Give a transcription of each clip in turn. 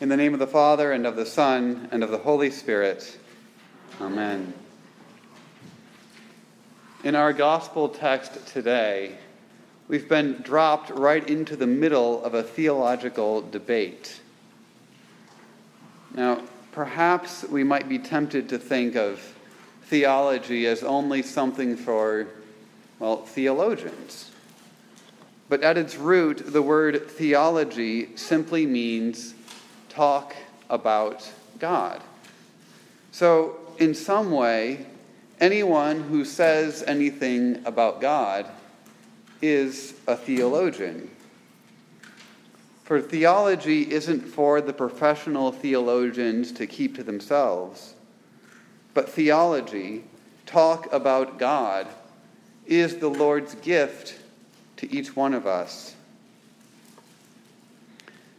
In the name of the Father, and of the Son, and of the Holy Spirit. Amen. In our gospel text today, we've been dropped right into the middle of a theological debate. Now, perhaps we might be tempted to think of theology as only something for, well, theologians. But at its root, the word theology simply means talk about God. So, in some way, anyone who says anything about God is a theologian. For theology isn't for the professional theologians to keep to themselves, but theology, talk about God, is the Lord's gift to each one of us.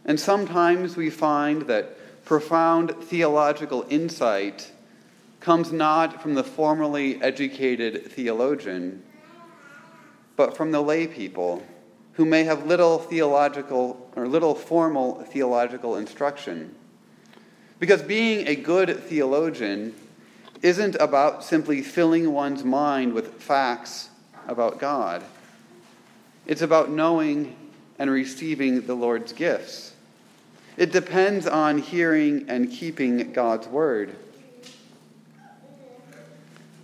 And sometimes we find that profound theological insight comes not from the formally educated theologian, but from the lay people who may have little theological or little formal theological instruction. Because being a good theologian isn't about simply filling one's mind with facts about God. It's about knowing and receiving the Lord's gifts. It depends on hearing and keeping God's word.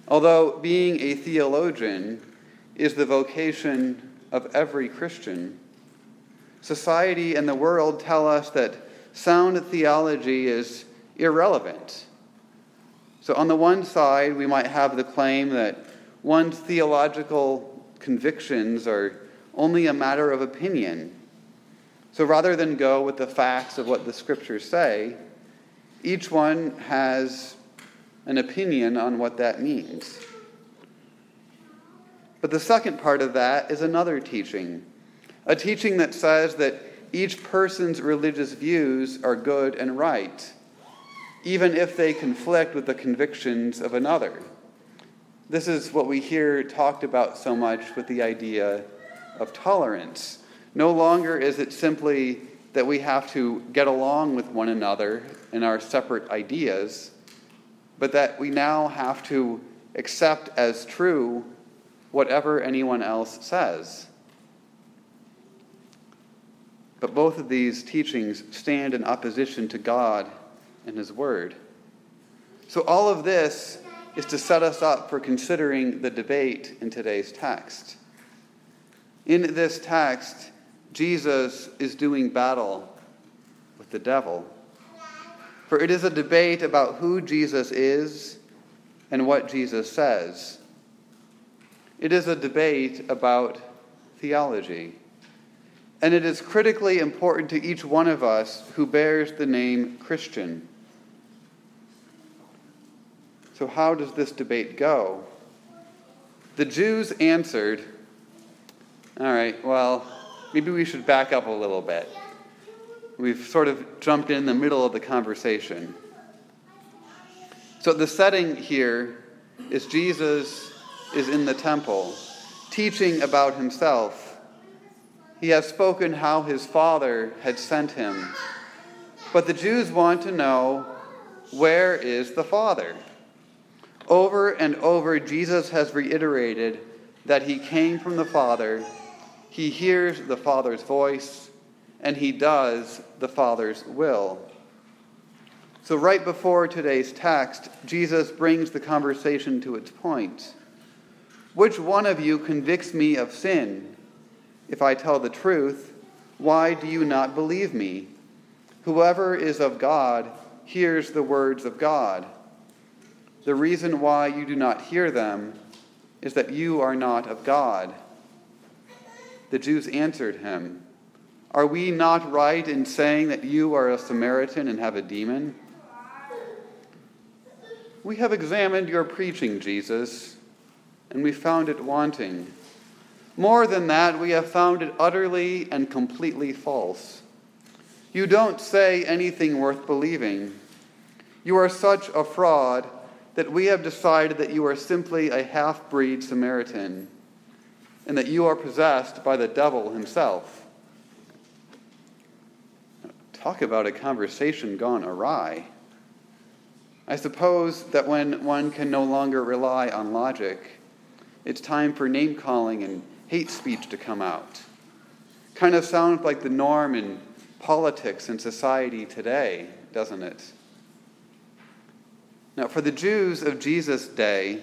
Although being a theologian is the vocation of every Christian, society and the world tell us that sound theology is irrelevant. So, on the one side, we might have the claim that one's theological convictions are only a matter of opinion so rather than go with the facts of what the scriptures say, each one has an opinion on what that means. But the second part of that is another teaching a teaching that says that each person's religious views are good and right, even if they conflict with the convictions of another. This is what we hear talked about so much with the idea of tolerance. No longer is it simply that we have to get along with one another in our separate ideas, but that we now have to accept as true whatever anyone else says. But both of these teachings stand in opposition to God and His Word. So, all of this is to set us up for considering the debate in today's text. In this text, Jesus is doing battle with the devil. For it is a debate about who Jesus is and what Jesus says. It is a debate about theology. And it is critically important to each one of us who bears the name Christian. So, how does this debate go? The Jews answered, All right, well, maybe we should back up a little bit. We've sort of jumped in the middle of the conversation. So the setting here is Jesus is in the temple teaching about himself. He has spoken how his Father had sent him. But the Jews want to know where is the Father? Over and over, Jesus has reiterated that he came from the Father he hears the Father's voice and he does the Father's will. So, right before today's text, Jesus brings the conversation to its point. Which one of you convicts me of sin? If I tell the truth, why do you not believe me? Whoever is of God hears the words of God. The reason why you do not hear them is that you are not of God. The Jews answered him, Are we not right in saying that you are a Samaritan and have a demon? We have examined your preaching, Jesus, and we found it wanting. More than that, we have found it utterly and completely false. You don't say anything worth believing. You are such a fraud that we have decided that you are simply a half breed Samaritan and that you are possessed by the devil himself. Talk about a conversation gone awry. I suppose that when one can no longer rely on logic, it's time for name calling and hate speech to come out. Kind of sounds like the norm in politics and society today, doesn't it? Now, for the Jews of Jesus' day,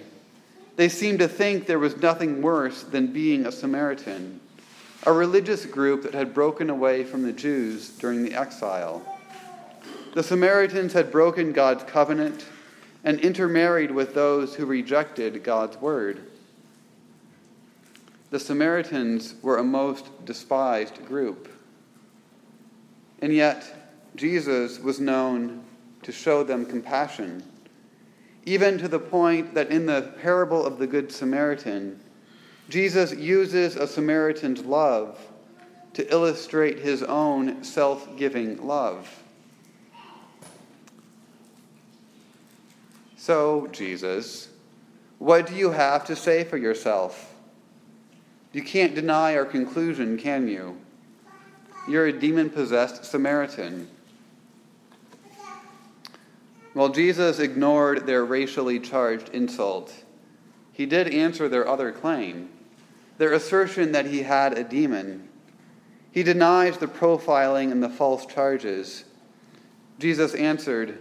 they seemed to think there was nothing worse than being a Samaritan, a religious group that had broken away from the Jews during the exile. The Samaritans had broken God's covenant and intermarried with those who rejected God's word. The Samaritans were a most despised group. And yet, Jesus was known to show them compassion, even to the point that in the parable of the Good Samaritan, Jesus uses a Samaritan's love to illustrate his own self giving love. So, Jesus, what do you have to say for yourself? You can't deny our conclusion, can you? You're a demon possessed Samaritan. While Jesus ignored their racially charged insult, he did answer their other claim, their assertion that he had a demon. He denies the profiling and the false charges. Jesus answered,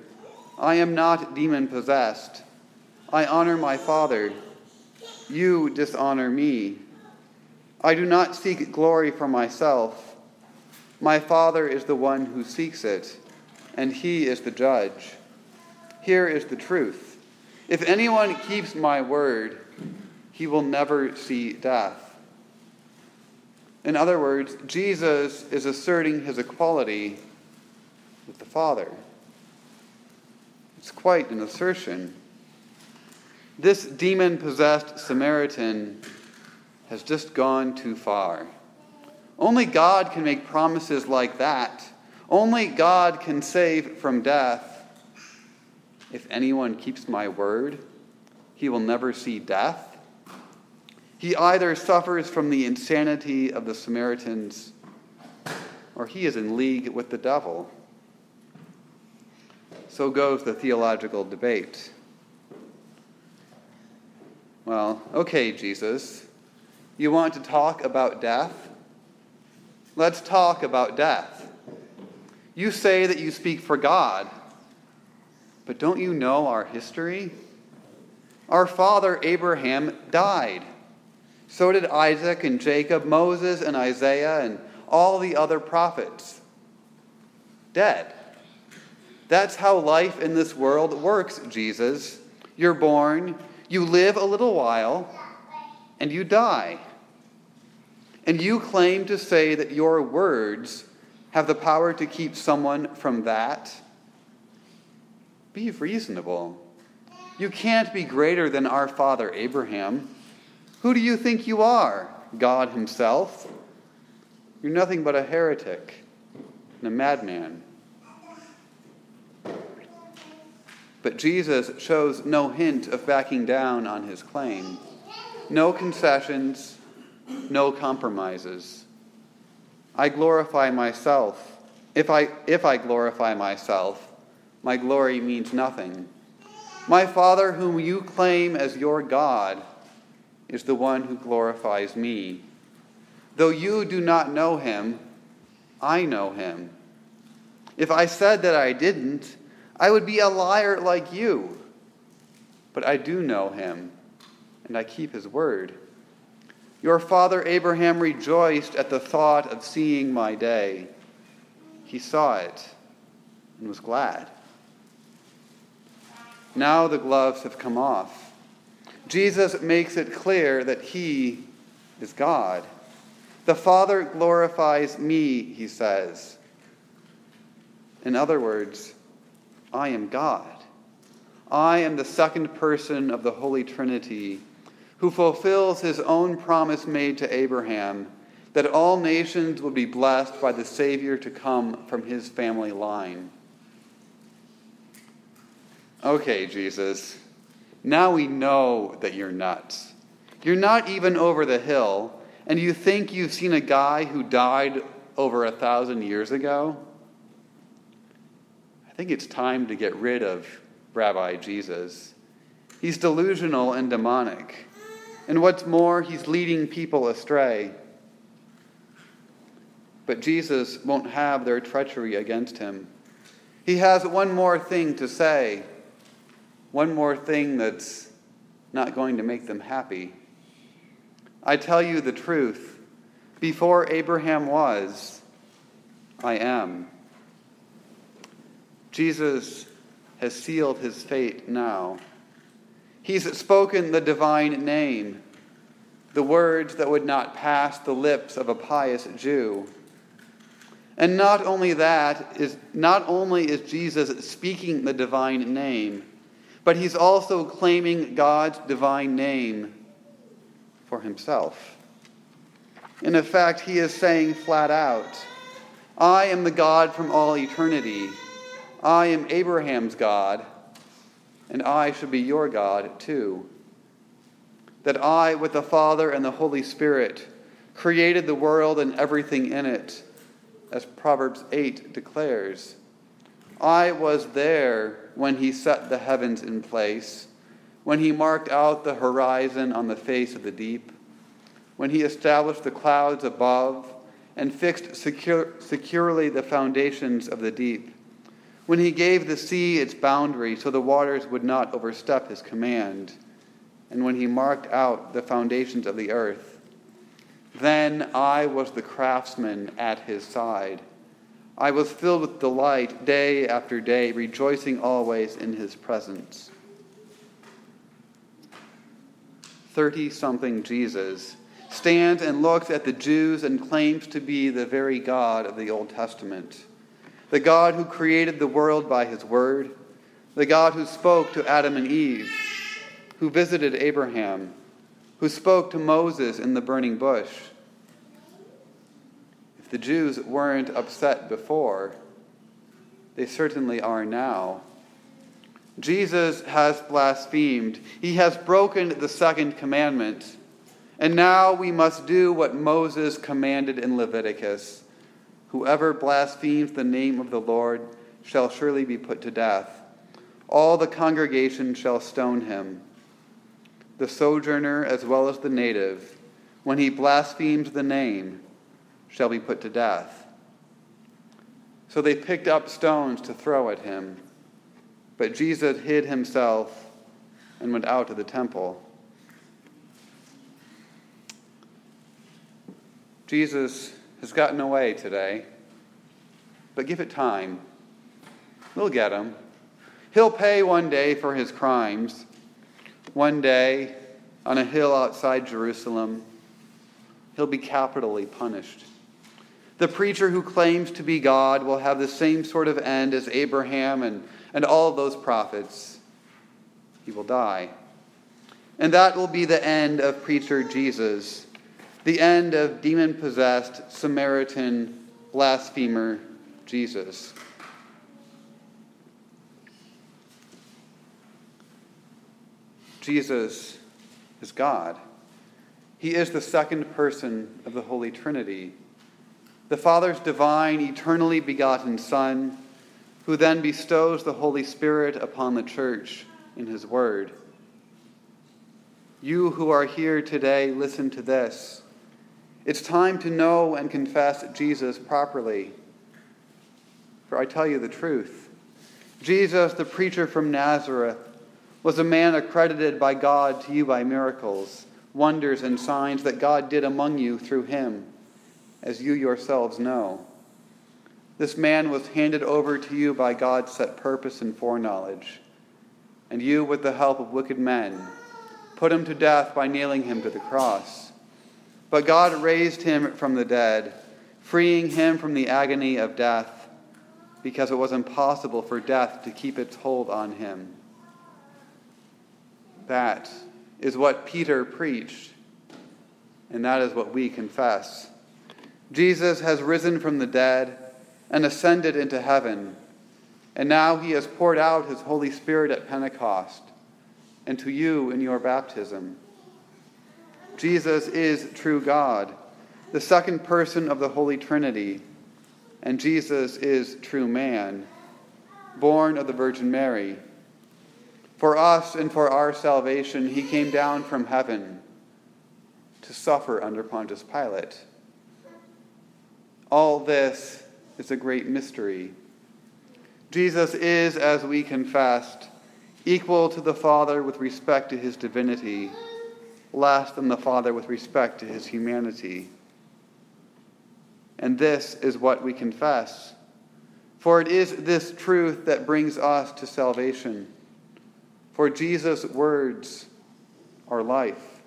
I am not demon possessed. I honor my Father. You dishonor me. I do not seek glory for myself. My Father is the one who seeks it, and he is the judge. Here is the truth. If anyone keeps my word, he will never see death. In other words, Jesus is asserting his equality with the Father. It's quite an assertion. This demon possessed Samaritan has just gone too far. Only God can make promises like that. Only God can save from death. If anyone keeps my word, he will never see death. He either suffers from the insanity of the Samaritans or he is in league with the devil. So goes the theological debate. Well, okay, Jesus, you want to talk about death? Let's talk about death. You say that you speak for God, but don't you know our history? Our father Abraham died. So did Isaac and Jacob, Moses and Isaiah, and all the other prophets. Dead. That's how life in this world works, Jesus. You're born, you live a little while, and you die. And you claim to say that your words have the power to keep someone from that? Be reasonable. You can't be greater than our father Abraham. Who do you think you are? God Himself? You're nothing but a heretic and a madman. But Jesus shows no hint of backing down on his claim. No concessions, no compromises. I glorify myself. If I, if I glorify myself, my glory means nothing. My Father, whom you claim as your God, is the one who glorifies me. Though you do not know him, I know him. If I said that I didn't, I would be a liar like you. But I do know him, and I keep his word. Your father Abraham rejoiced at the thought of seeing my day. He saw it and was glad. Now the gloves have come off. Jesus makes it clear that he is God. The Father glorifies me, he says. In other words, I am God. I am the second person of the Holy Trinity who fulfills his own promise made to Abraham that all nations would be blessed by the Savior to come from his family line. Okay, Jesus, now we know that you're nuts. You're not even over the hill, and you think you've seen a guy who died over a thousand years ago? I think it's time to get rid of Rabbi Jesus. He's delusional and demonic. And what's more, he's leading people astray. But Jesus won't have their treachery against him. He has one more thing to say, one more thing that's not going to make them happy. I tell you the truth. Before Abraham was, I am. Jesus has sealed his fate now. He's spoken the divine name, the words that would not pass the lips of a pious Jew. And not only that is not only is Jesus speaking the divine name, but he's also claiming God's divine name for himself. In effect, he is saying flat out, I am the God from all eternity. I am Abraham's God, and I shall be your God too. That I, with the Father and the Holy Spirit, created the world and everything in it, as Proverbs 8 declares. I was there when he set the heavens in place when he marked out the horizon on the face of the deep, when he established the clouds above and fixed secure, securely the foundations of the deep, when he gave the sea its boundary so the waters would not overstep his command, and when he marked out the foundations of the earth, then I was the craftsman at his side. I was filled with delight day after day, rejoicing always in his presence. 30 something Jesus, stands and looks at the Jews and claims to be the very God of the Old Testament. The God who created the world by his word, the God who spoke to Adam and Eve, who visited Abraham, who spoke to Moses in the burning bush. The Jews weren't upset before, they certainly are now. Jesus has blasphemed. He has broken the second commandment. And now we must do what Moses commanded in Leviticus Whoever blasphemes the name of the Lord shall surely be put to death. All the congregation shall stone him. The sojourner as well as the native, when he blasphemes the name, shall be put to death. So they picked up stones to throw at him. But Jesus hid himself and went out of the temple. Jesus has gotten away today, but give it time. We'll get him. He'll pay one day for his crimes. One day, on a hill outside Jerusalem, he'll be capitally punished. The preacher who claims to be God will have the same sort of end as Abraham and and all those prophets, he will die. And that will be the end of preacher Jesus, the end of demon possessed Samaritan blasphemer Jesus. Jesus is God. He is the second person of the Holy Trinity. The Father's divine, eternally begotten Son who then bestows the Holy Spirit upon the church in his word. You who are here today, listen to this. It's time to know and confess Jesus properly. For I tell you the truth Jesus, the preacher from Nazareth, was a man accredited by God to you by miracles, wonders, and signs that God did among you through him, as you yourselves know. This man was handed over to you by God's set purpose and foreknowledge. And you, with the help of wicked men, put him to death by nailing him to the cross. But God raised him from the dead, freeing him from the agony of death, because it was impossible for death to keep its hold on him. That is what Peter preached, and that is what we confess. Jesus has risen from the dead and ascended into heaven. And now he has poured out his Holy Spirit at Pentecost and to you in your baptism. Jesus is true God, the second person of the Holy Trinity, and Jesus is true man. born of the Virgin Mary. For us and for our salvation, he came down from heaven to suffer under Pontius Pilate. All this is a great mystery. Jesus is, as we confessed, equal to the Father with respect to his divinity, less than the Father with respect to his humanity. And this is what we confess. For it is this truth that brings us to salvation. For Jesus' words are life.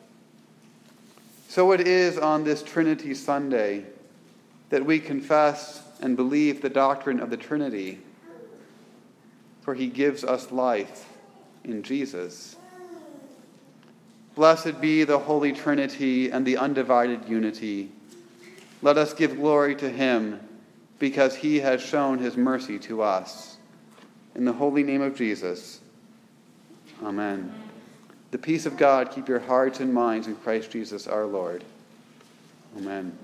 So it is on this Trinity Sunday that we confess and believe the doctrine of the Trinity, for he gives us life in Jesus. Blessed be the Holy Trinity and the undivided unity. Let us give glory to him because he has shown his mercy to us. In the holy name of Jesus, amen. The peace of God keep your hearts and minds in Christ Jesus our Lord. Amen.